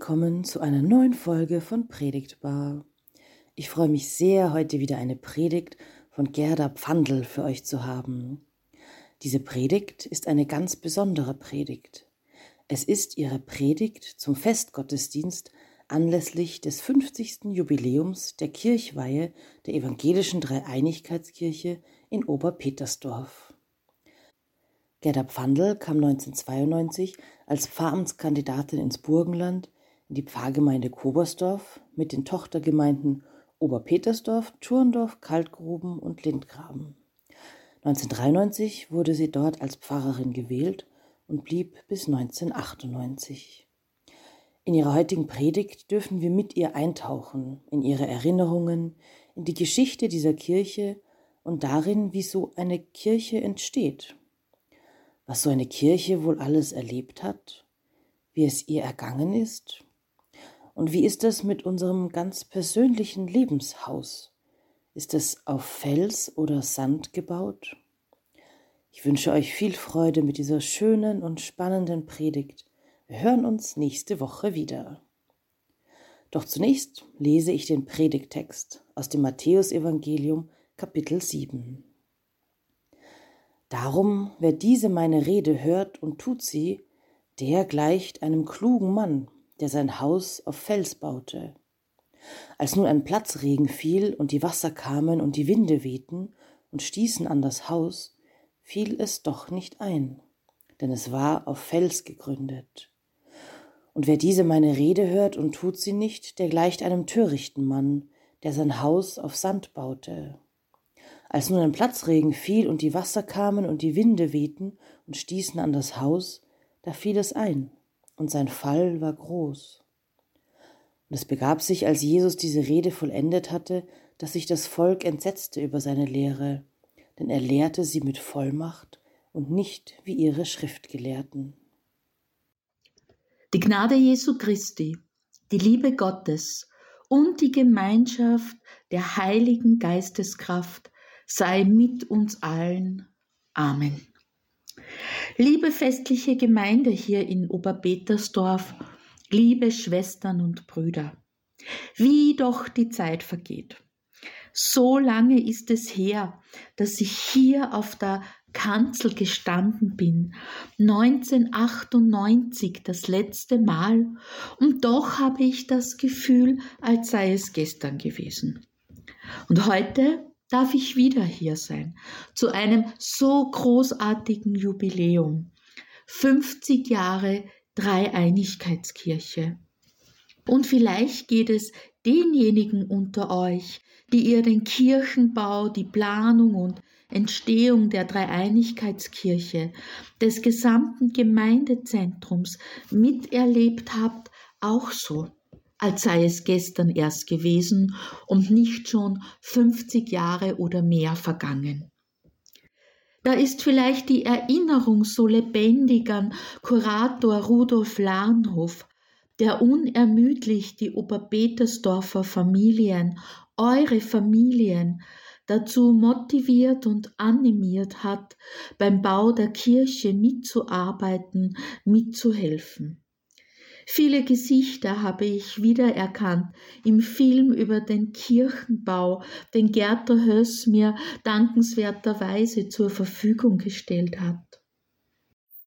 Willkommen zu einer neuen Folge von Predigtbar. Ich freue mich sehr, heute wieder eine Predigt von Gerda Pfandl für euch zu haben. Diese Predigt ist eine ganz besondere Predigt. Es ist ihre Predigt zum Festgottesdienst anlässlich des 50. Jubiläums der Kirchweihe der evangelischen Dreieinigkeitskirche in Oberpetersdorf. Gerda Pfandl kam 1992 als Pfarramtskandidatin ins Burgenland die Pfarrgemeinde Kobersdorf mit den Tochtergemeinden Oberpetersdorf, Thurndorf, Kaltgruben und Lindgraben. 1993 wurde sie dort als Pfarrerin gewählt und blieb bis 1998. In ihrer heutigen Predigt dürfen wir mit ihr eintauchen in ihre Erinnerungen, in die Geschichte dieser Kirche und darin, wie so eine Kirche entsteht. Was so eine Kirche wohl alles erlebt hat, wie es ihr ergangen ist und wie ist das mit unserem ganz persönlichen Lebenshaus? Ist es auf Fels oder Sand gebaut? Ich wünsche euch viel Freude mit dieser schönen und spannenden Predigt. Wir hören uns nächste Woche wieder. Doch zunächst lese ich den Predigtext aus dem Matthäusevangelium Kapitel 7. Darum, wer diese meine Rede hört und tut sie, der gleicht einem klugen Mann, der sein Haus auf Fels baute. Als nun ein Platzregen fiel und die Wasser kamen und die Winde wehten und stießen an das Haus, fiel es doch nicht ein, denn es war auf Fels gegründet. Und wer diese meine Rede hört und tut sie nicht, der gleicht einem törichten Mann, der sein Haus auf Sand baute. Als nun ein Platzregen fiel und die Wasser kamen und die Winde wehten und stießen an das Haus, da fiel es ein, und sein Fall war groß. Und es begab sich, als Jesus diese Rede vollendet hatte, dass sich das Volk entsetzte über seine Lehre, denn er lehrte sie mit Vollmacht und nicht wie ihre Schriftgelehrten. Die Gnade Jesu Christi, die Liebe Gottes und die Gemeinschaft der Heiligen Geisteskraft sei mit uns allen. Amen. Liebe festliche Gemeinde hier in Oberpetersdorf, liebe Schwestern und Brüder, wie doch die Zeit vergeht. So lange ist es her, dass ich hier auf der Kanzel gestanden bin, 1998 das letzte Mal, und doch habe ich das Gefühl, als sei es gestern gewesen. Und heute darf ich wieder hier sein, zu einem so großartigen Jubiläum. 50 Jahre Dreieinigkeitskirche. Und vielleicht geht es denjenigen unter euch, die ihr den Kirchenbau, die Planung und Entstehung der Dreieinigkeitskirche, des gesamten Gemeindezentrums miterlebt habt, auch so als sei es gestern erst gewesen und nicht schon 50 Jahre oder mehr vergangen. Da ist vielleicht die Erinnerung so lebendig an Kurator Rudolf Lahnhof, der unermüdlich die Oberpetersdorfer Familien, eure Familien, dazu motiviert und animiert hat, beim Bau der Kirche mitzuarbeiten, mitzuhelfen. Viele Gesichter habe ich wiedererkannt im Film über den Kirchenbau, den Gerda Höss mir dankenswerterweise zur Verfügung gestellt hat.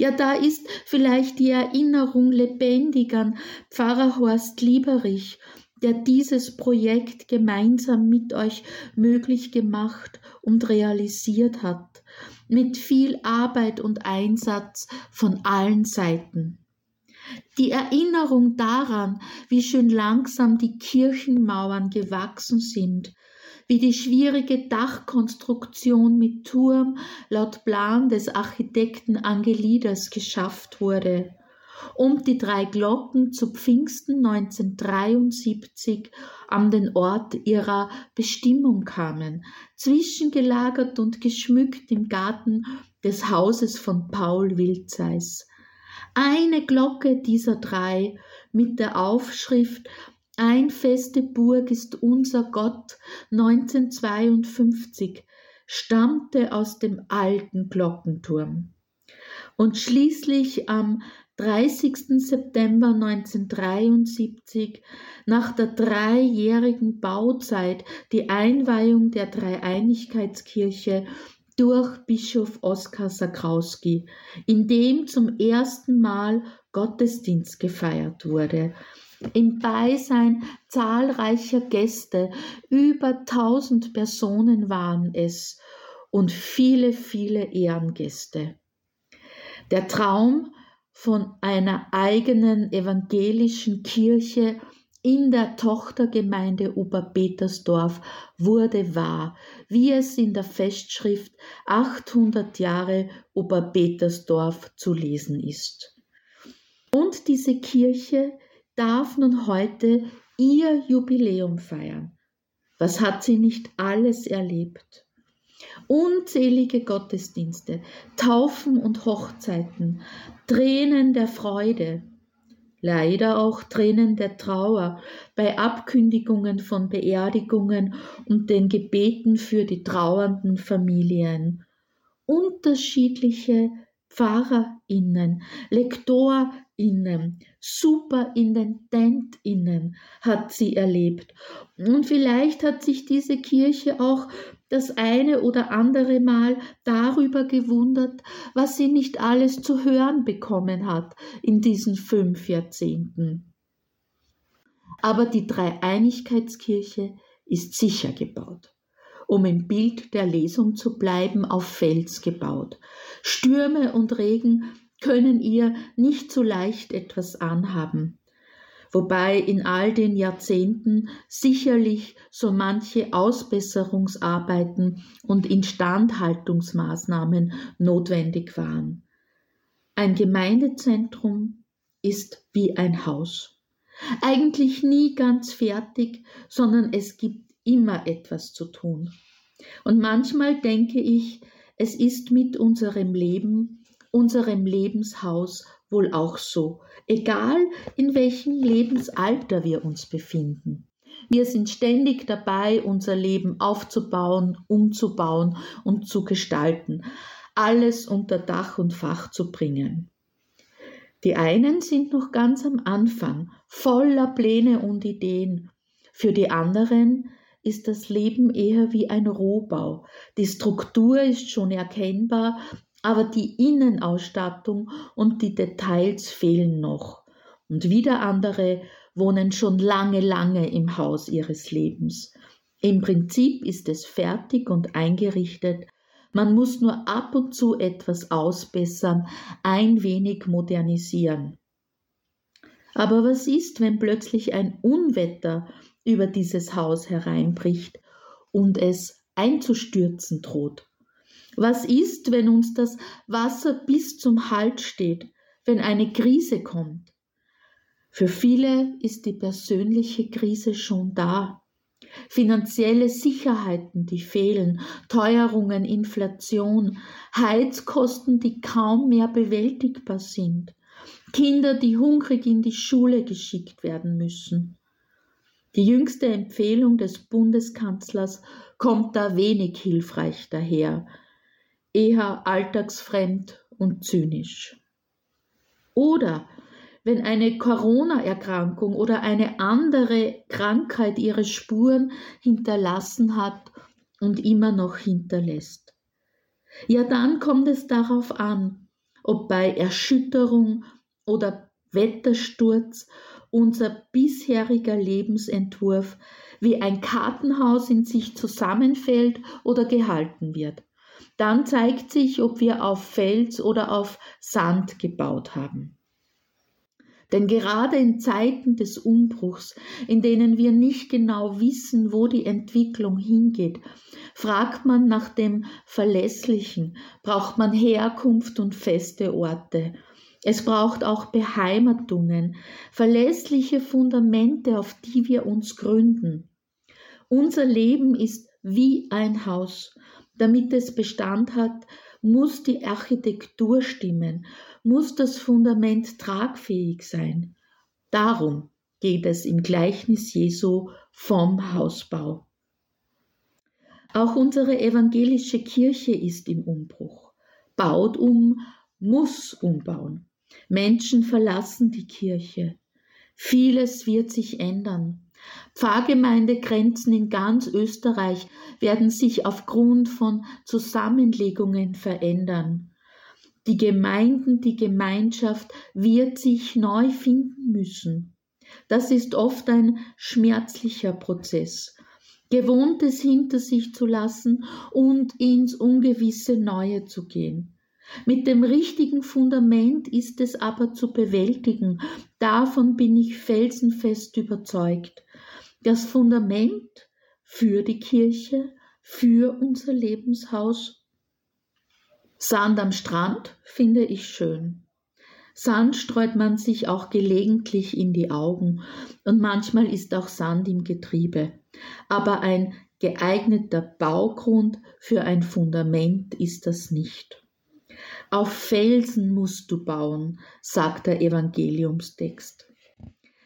Ja, da ist vielleicht die Erinnerung lebendig an Pfarrer Horst Lieberich, der dieses Projekt gemeinsam mit euch möglich gemacht und realisiert hat, mit viel Arbeit und Einsatz von allen Seiten. Die Erinnerung daran, wie schön langsam die Kirchenmauern gewachsen sind, wie die schwierige Dachkonstruktion mit Turm laut Plan des Architekten Angelides geschafft wurde und die drei Glocken zu Pfingsten 1973 an den Ort ihrer Bestimmung kamen, zwischengelagert und geschmückt im Garten des Hauses von Paul Wilzeis eine Glocke dieser drei mit der Aufschrift Ein feste Burg ist unser Gott 1952 stammte aus dem alten Glockenturm. Und schließlich am 30. September 1973 nach der dreijährigen Bauzeit die Einweihung der Dreieinigkeitskirche durch Bischof Oskar Sakrowski, in dem zum ersten Mal Gottesdienst gefeiert wurde. Im Beisein zahlreicher Gäste, über tausend Personen waren es und viele, viele Ehrengäste. Der Traum von einer eigenen evangelischen Kirche in der Tochtergemeinde Oberpetersdorf wurde wahr, wie es in der Festschrift 800 Jahre Oberpetersdorf zu lesen ist. Und diese Kirche darf nun heute ihr Jubiläum feiern. Was hat sie nicht alles erlebt? Unzählige Gottesdienste, Taufen und Hochzeiten, Tränen der Freude, leider auch Tränen der Trauer bei Abkündigungen von Beerdigungen und den Gebeten für die trauernden Familien. Unterschiedliche PfarrerInnen, LektorInnen, SuperintendentInnen hat sie erlebt. Und vielleicht hat sich diese Kirche auch das eine oder andere Mal darüber gewundert, was sie nicht alles zu hören bekommen hat in diesen fünf Jahrzehnten. Aber die Dreieinigkeitskirche ist sicher gebaut um im Bild der Lesung zu bleiben, auf Fels gebaut. Stürme und Regen können ihr nicht so leicht etwas anhaben wobei in all den Jahrzehnten sicherlich so manche Ausbesserungsarbeiten und Instandhaltungsmaßnahmen notwendig waren. Ein Gemeindezentrum ist wie ein Haus. Eigentlich nie ganz fertig, sondern es gibt immer etwas zu tun. Und manchmal denke ich, es ist mit unserem Leben, unserem Lebenshaus wohl auch so, egal in welchem Lebensalter wir uns befinden. Wir sind ständig dabei, unser Leben aufzubauen, umzubauen und zu gestalten, alles unter Dach und Fach zu bringen. Die einen sind noch ganz am Anfang, voller Pläne und Ideen. Für die anderen ist das Leben eher wie ein Rohbau. Die Struktur ist schon erkennbar, aber die Innenausstattung und die Details fehlen noch. Und wieder andere wohnen schon lange, lange im Haus ihres Lebens. Im Prinzip ist es fertig und eingerichtet, man muss nur ab und zu etwas ausbessern, ein wenig modernisieren. Aber was ist, wenn plötzlich ein Unwetter über dieses Haus hereinbricht und es einzustürzen droht? Was ist, wenn uns das Wasser bis zum Hals steht, wenn eine Krise kommt? Für viele ist die persönliche Krise schon da. Finanzielle Sicherheiten, die fehlen, Teuerungen, Inflation, Heizkosten, die kaum mehr bewältigbar sind, Kinder, die hungrig in die Schule geschickt werden müssen. Die jüngste Empfehlung des Bundeskanzlers kommt da wenig hilfreich daher eher alltagsfremd und zynisch. Oder wenn eine Corona-Erkrankung oder eine andere Krankheit ihre Spuren hinterlassen hat und immer noch hinterlässt. Ja, dann kommt es darauf an, ob bei Erschütterung oder Wettersturz unser bisheriger Lebensentwurf wie ein Kartenhaus in sich zusammenfällt oder gehalten wird. Dann zeigt sich, ob wir auf Fels oder auf Sand gebaut haben. Denn gerade in Zeiten des Umbruchs, in denen wir nicht genau wissen, wo die Entwicklung hingeht, fragt man nach dem Verlässlichen, braucht man Herkunft und feste Orte. Es braucht auch Beheimatungen, verlässliche Fundamente, auf die wir uns gründen. Unser Leben ist wie ein Haus damit es Bestand hat, muss die Architektur stimmen, muss das Fundament tragfähig sein. Darum geht es im Gleichnis Jesu vom Hausbau. Auch unsere evangelische Kirche ist im Umbruch, baut um, muss umbauen. Menschen verlassen die Kirche. Vieles wird sich ändern. Pfarrgemeindegrenzen in ganz Österreich werden sich aufgrund von Zusammenlegungen verändern. Die Gemeinden, die Gemeinschaft wird sich neu finden müssen. Das ist oft ein schmerzlicher Prozess. Gewohntes hinter sich zu lassen und ins ungewisse Neue zu gehen. Mit dem richtigen Fundament ist es aber zu bewältigen. Davon bin ich felsenfest überzeugt. Das Fundament für die Kirche, für unser Lebenshaus. Sand am Strand finde ich schön. Sand streut man sich auch gelegentlich in die Augen und manchmal ist auch Sand im Getriebe. Aber ein geeigneter Baugrund für ein Fundament ist das nicht. Auf Felsen musst du bauen, sagt der Evangeliumstext.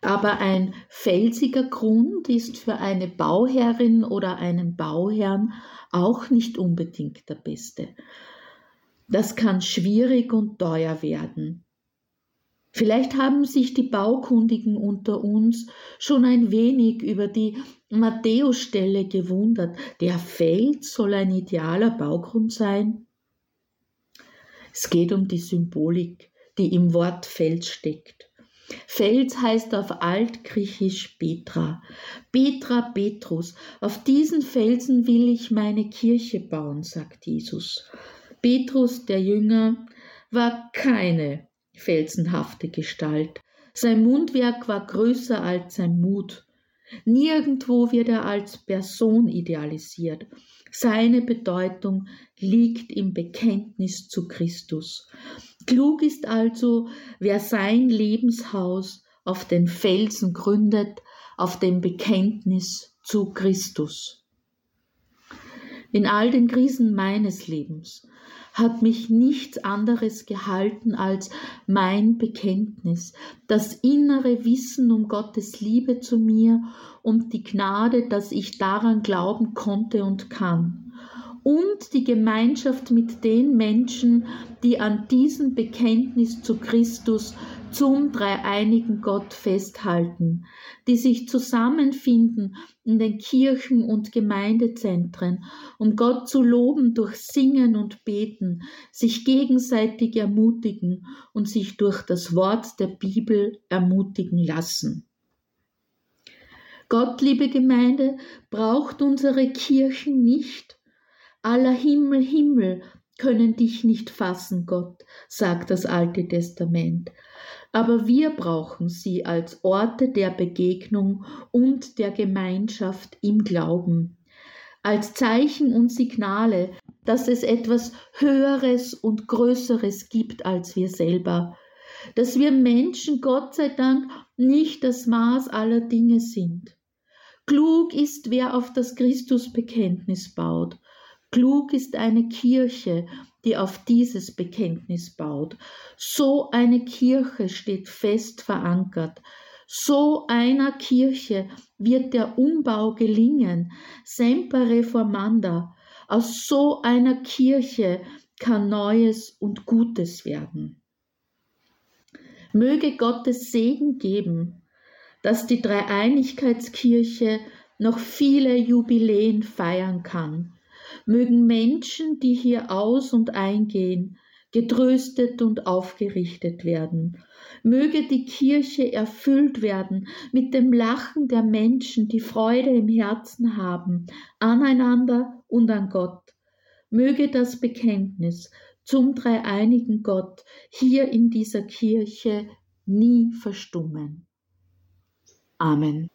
Aber ein felsiger Grund ist für eine Bauherrin oder einen Bauherrn auch nicht unbedingt der beste. Das kann schwierig und teuer werden. Vielleicht haben sich die Baukundigen unter uns schon ein wenig über die Matthäusstelle gewundert. Der Fels soll ein idealer Baugrund sein. Es geht um die Symbolik, die im Wort Fels steckt. Fels heißt auf Altgriechisch Petra. Petra Petrus. Auf diesen Felsen will ich meine Kirche bauen, sagt Jesus. Petrus, der Jünger, war keine felsenhafte Gestalt. Sein Mundwerk war größer als sein Mut. Nirgendwo wird er als Person idealisiert. Seine Bedeutung liegt im Bekenntnis zu Christus. Klug ist also, wer sein Lebenshaus auf den Felsen gründet, auf dem Bekenntnis zu Christus. In all den Krisen meines Lebens hat mich nichts anderes gehalten als mein Bekenntnis, das innere Wissen um Gottes Liebe zu mir und die Gnade, dass ich daran glauben konnte und kann. Und die Gemeinschaft mit den Menschen, die an diesem Bekenntnis zu Christus, zum dreieinigen Gott festhalten, die sich zusammenfinden in den Kirchen und Gemeindezentren, um Gott zu loben durch Singen und Beten, sich gegenseitig ermutigen und sich durch das Wort der Bibel ermutigen lassen. Gott, liebe Gemeinde, braucht unsere Kirchen nicht, Aller Himmel, Himmel können dich nicht fassen, Gott, sagt das Alte Testament. Aber wir brauchen sie als Orte der Begegnung und der Gemeinschaft im Glauben, als Zeichen und Signale, dass es etwas Höheres und Größeres gibt als wir selber, dass wir Menschen Gott sei Dank nicht das Maß aller Dinge sind. Klug ist, wer auf das Christusbekenntnis baut Klug ist eine Kirche, die auf dieses Bekenntnis baut. So eine Kirche steht fest verankert. So einer Kirche wird der Umbau gelingen. Semper reformanda. Aus so einer Kirche kann Neues und Gutes werden. Möge Gottes Segen geben, dass die Dreieinigkeitskirche noch viele Jubiläen feiern kann mögen Menschen, die hier aus und eingehen, getröstet und aufgerichtet werden. Möge die Kirche erfüllt werden mit dem Lachen der Menschen, die Freude im Herzen haben, aneinander und an Gott. Möge das Bekenntnis zum dreieinigen Gott hier in dieser Kirche nie verstummen. Amen.